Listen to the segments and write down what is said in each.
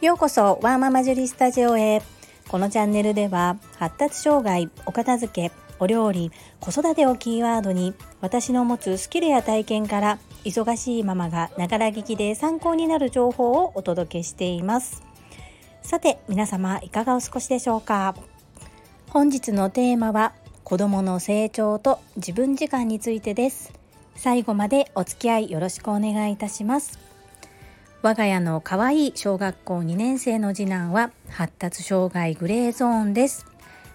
ようこそワーママジュリスタジオへ。このチャンネルでは発達障害お片付けお料理子育てをキーワードに私の持つスキルや体験から忙しいママがながら聞きで参考になる情報をお届けしています。さて皆様いかがお過ごしでしょうか？本日のテーマは子供の成長と自分時間についてです。最後までお付き合いよろしくお願いいたします。我が家の可愛い小学校2年生の次男は発達障害グレーゾーンです。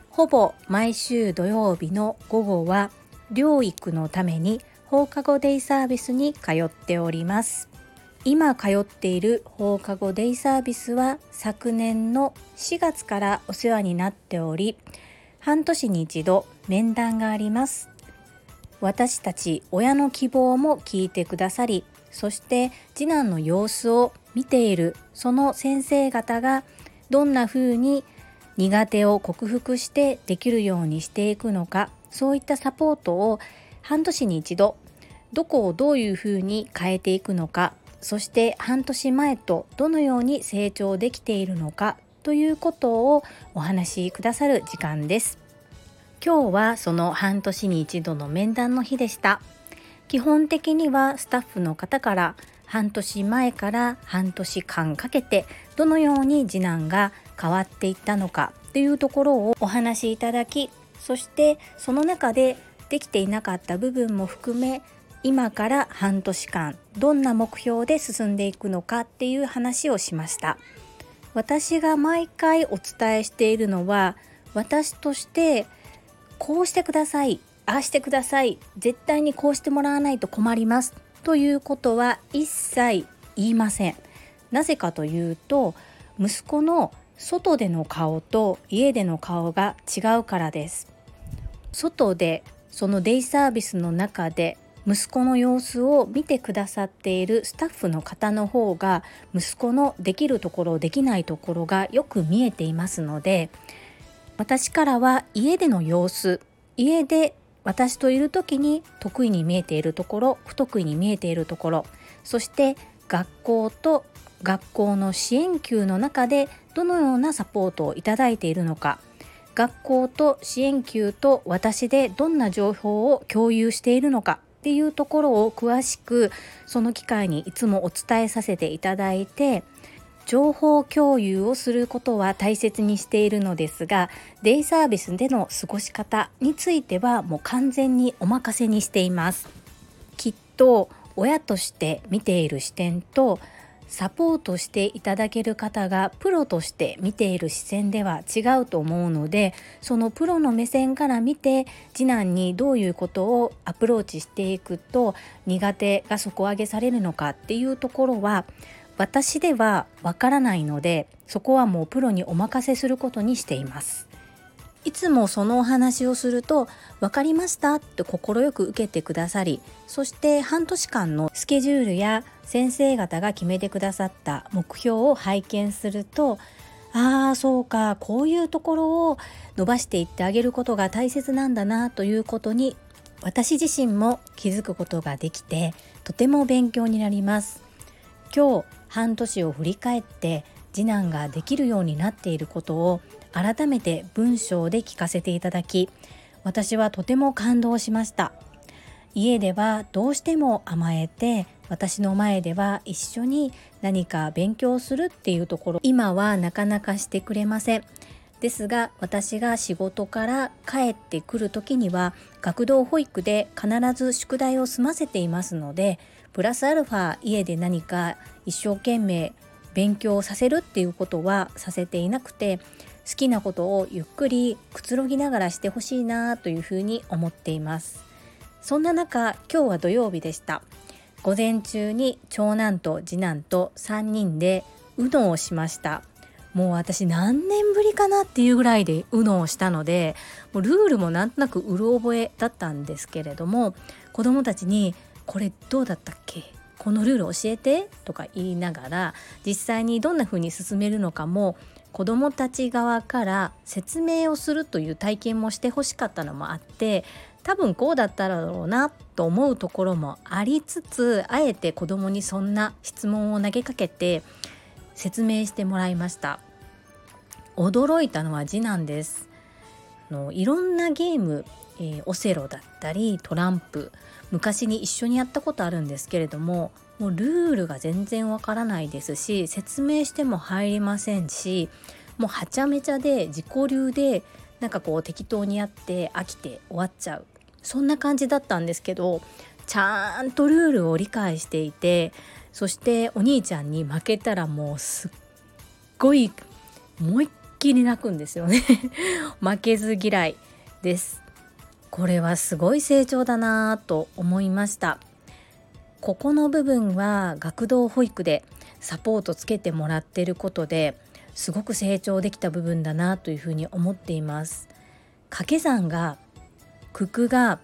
ほぼ毎週土曜日の午後は療育のために放課後デイサービスに通っております。今通っている放課後デイサービスは昨年の4月からお世話になっており半年に一度面談があります。私たち親の希望も聞いてくださりそして次男の様子を見ているその先生方がどんな風に苦手を克服してできるようにしていくのかそういったサポートを半年に一度どこをどういうふうに変えていくのかそして半年前とどのように成長できているのかということをお話しくださる時間です。今日はその半年に一度の面談の日でした。基本的にはスタッフの方から半年前から半年間かけてどのように次男が変わっていったのかというところをお話しいただきそしてその中でできていなかった部分も含め今から半年間どんな目標で進んでいくのかっていう話をしました。私が毎回お伝えしているのは私としてこうしてください。ああしてください。絶対にこうしてもらわないと困ります。ということは一切言いません。なぜかというと息子の外での顔と家での顔が違うからです。外でそのデイサービスの中で息子の様子を見てくださっているスタッフの方の方が息子のできるところできないところがよく見えていますので私からは家での様子家で私といる時に得意に見えているところ不得意に見えているところそして学校と学校の支援級の中でどのようなサポートをいただいているのか学校と支援級と私でどんな情報を共有しているのかっていうところを詳しくその機会にいつもお伝えさせていただいて情報共有をすることは大切にしているのですがデイサービスでの過ごし方についてはもう完全にお任せにしています。きっと親として見ている視点とサポートしていただける方がプロとして見ている視線では違うと思うのでそのプロの目線から見て次男にどういうことをアプローチしていくと苦手が底上げされるのかっていうところは私ではわからないのでそこはもうプロにお任せすることにしています。いつもそのお話をすると「分かりました」って快く受けてくださりそして半年間のスケジュールや先生方が決めてくださった目標を拝見するとああそうかこういうところを伸ばしていってあげることが大切なんだなということに私自身も気づくことができてとても勉強になります。今日半年を振り返って次男ができるようになっていることを改めて文章で聞かせていただき私はとても感動しました。家ではどうしても甘えて私の前では一緒に何か勉強するっていうところ今はなかなかしてくれません。ですが私が仕事から帰ってくる時には学童保育で必ず宿題を済ませていますのでプラスアルファ家で何か一生懸命勉強させるっていうことはさせていなくて好きなことをゆっくりくつろぎながらしてほしいなというふうに思っています。そんな中今日は土曜日でした。午前中に長男と次男と3人でうどんをしました。もう私何年ぶりかなっていうぐらいでうどんをしたのでもうルールもなんとなくうる覚えだったんですけれども子供たちにこれどうだったっけ？このルール教えて？とか言いながら実際にどんな風に進めるのかも子どもたち側から説明をするという体験もしてほしかったのもあって多分こうだったらろうなと思うところもありつつあえて子供にそんな質問を投げかけて説明してもらいました。驚いたのは次男です。のいろんなゲーム、えー、オセロだったりトランプ昔に一緒にやったことあるんですけれどももうルールが全然わからないですし説明しても入りませんしもうはちゃめちゃで自己流でなんかこう適当にやって飽きて終わっちゃう。そんな感じだったんですけどちゃんとルールを理解していてそしてお兄ちゃんに負けたらもうすっごい思いっきり泣くんですよね。負けず嫌いです。これはすごい成長だなぁと思いました。ここの部分は学童保育でサポートつけてもらってることですごく成長できた部分だなというふうに思っています。掛け算が九九が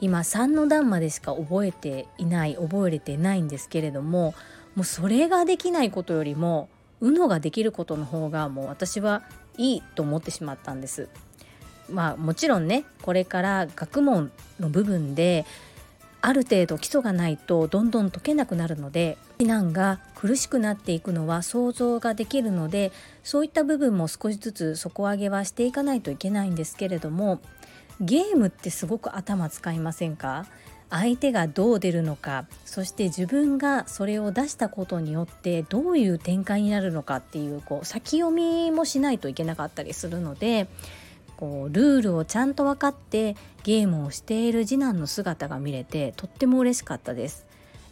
今3の段までしか覚えていない覚えれてないんですけれどももうそれができないことよりも UNO ができることの方がもう私はいいと思ってしまったんです。まあもちろんねこれから学問の部分である程度基礎がないとどんどん解けなくなるので避難が苦しくなっていくのは想像ができるのでそういった部分も少しずつ底上げはしていかないといけないんですけれどもゲームってすごく頭使いませんか？相手がどう出るのかそして自分がそれを出したことによってどういう展開になるのかっていうこう先読みもしないといけなかったりするのでこうルールをちゃんと分かってゲームをしている次男の姿が見れてとっても嬉しかったです。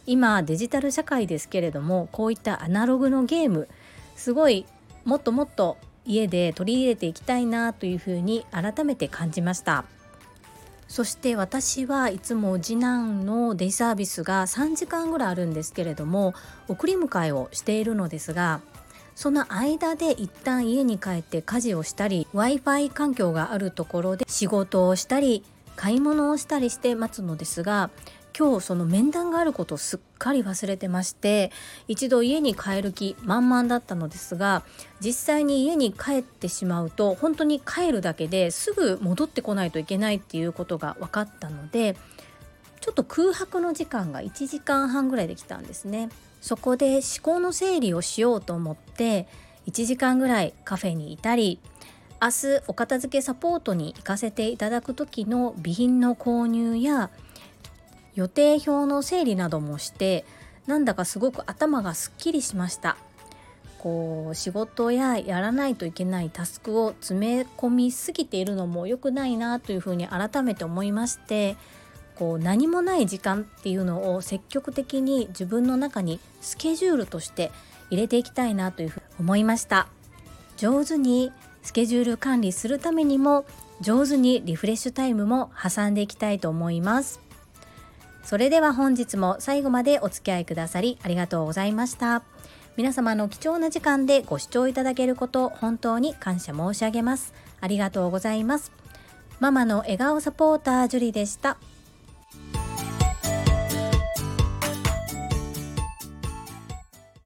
今デジタル社会ですけれどもこういったアナログのゲームすごいもっともっと家で取り入れていきたいなというふうに改めて感じました。そして私はいつも次男のデイサービスが3時間ぐらいあるんですけれども送り迎えをしているのですがその間で一旦家に帰って家事をしたり w i f i 環境があるところで仕事をしたり買い物をしたりして待つのですが今日その面談があることをすっかり忘れてまして一度家に帰る気満々だったのですが実際に家に帰ってしまうと本当に帰るだけですぐ戻ってこないといけないっていうことが分かったのでちょっと空白の時間が1時間半ぐらいできたんですね。そこで思考の整理をしようと思って1時間ぐらいカフェにいたり明日お片付けサポートに行かせていただく時の備品の購入や予定表の整理などもしてなんだかすごく頭がすっきりしました。こう仕事ややらないといけないタスクを詰め込みすぎているのも良くないなというふうに改めて思いましてこう何もない時間っていうのを積極的に自分の中にスケジュールとして入れていきたいなというふうに思いました。上手にスケジュール管理するためにも上手にリフレッシュタイムも挟んでいきたいと思います。それでは本日も最後までお付き合いくださりありがとうございました。皆様の貴重な時間でご視聴いただけること本当に感謝申し上げます。ありがとうございます。ママの笑顔サポータージュリでした。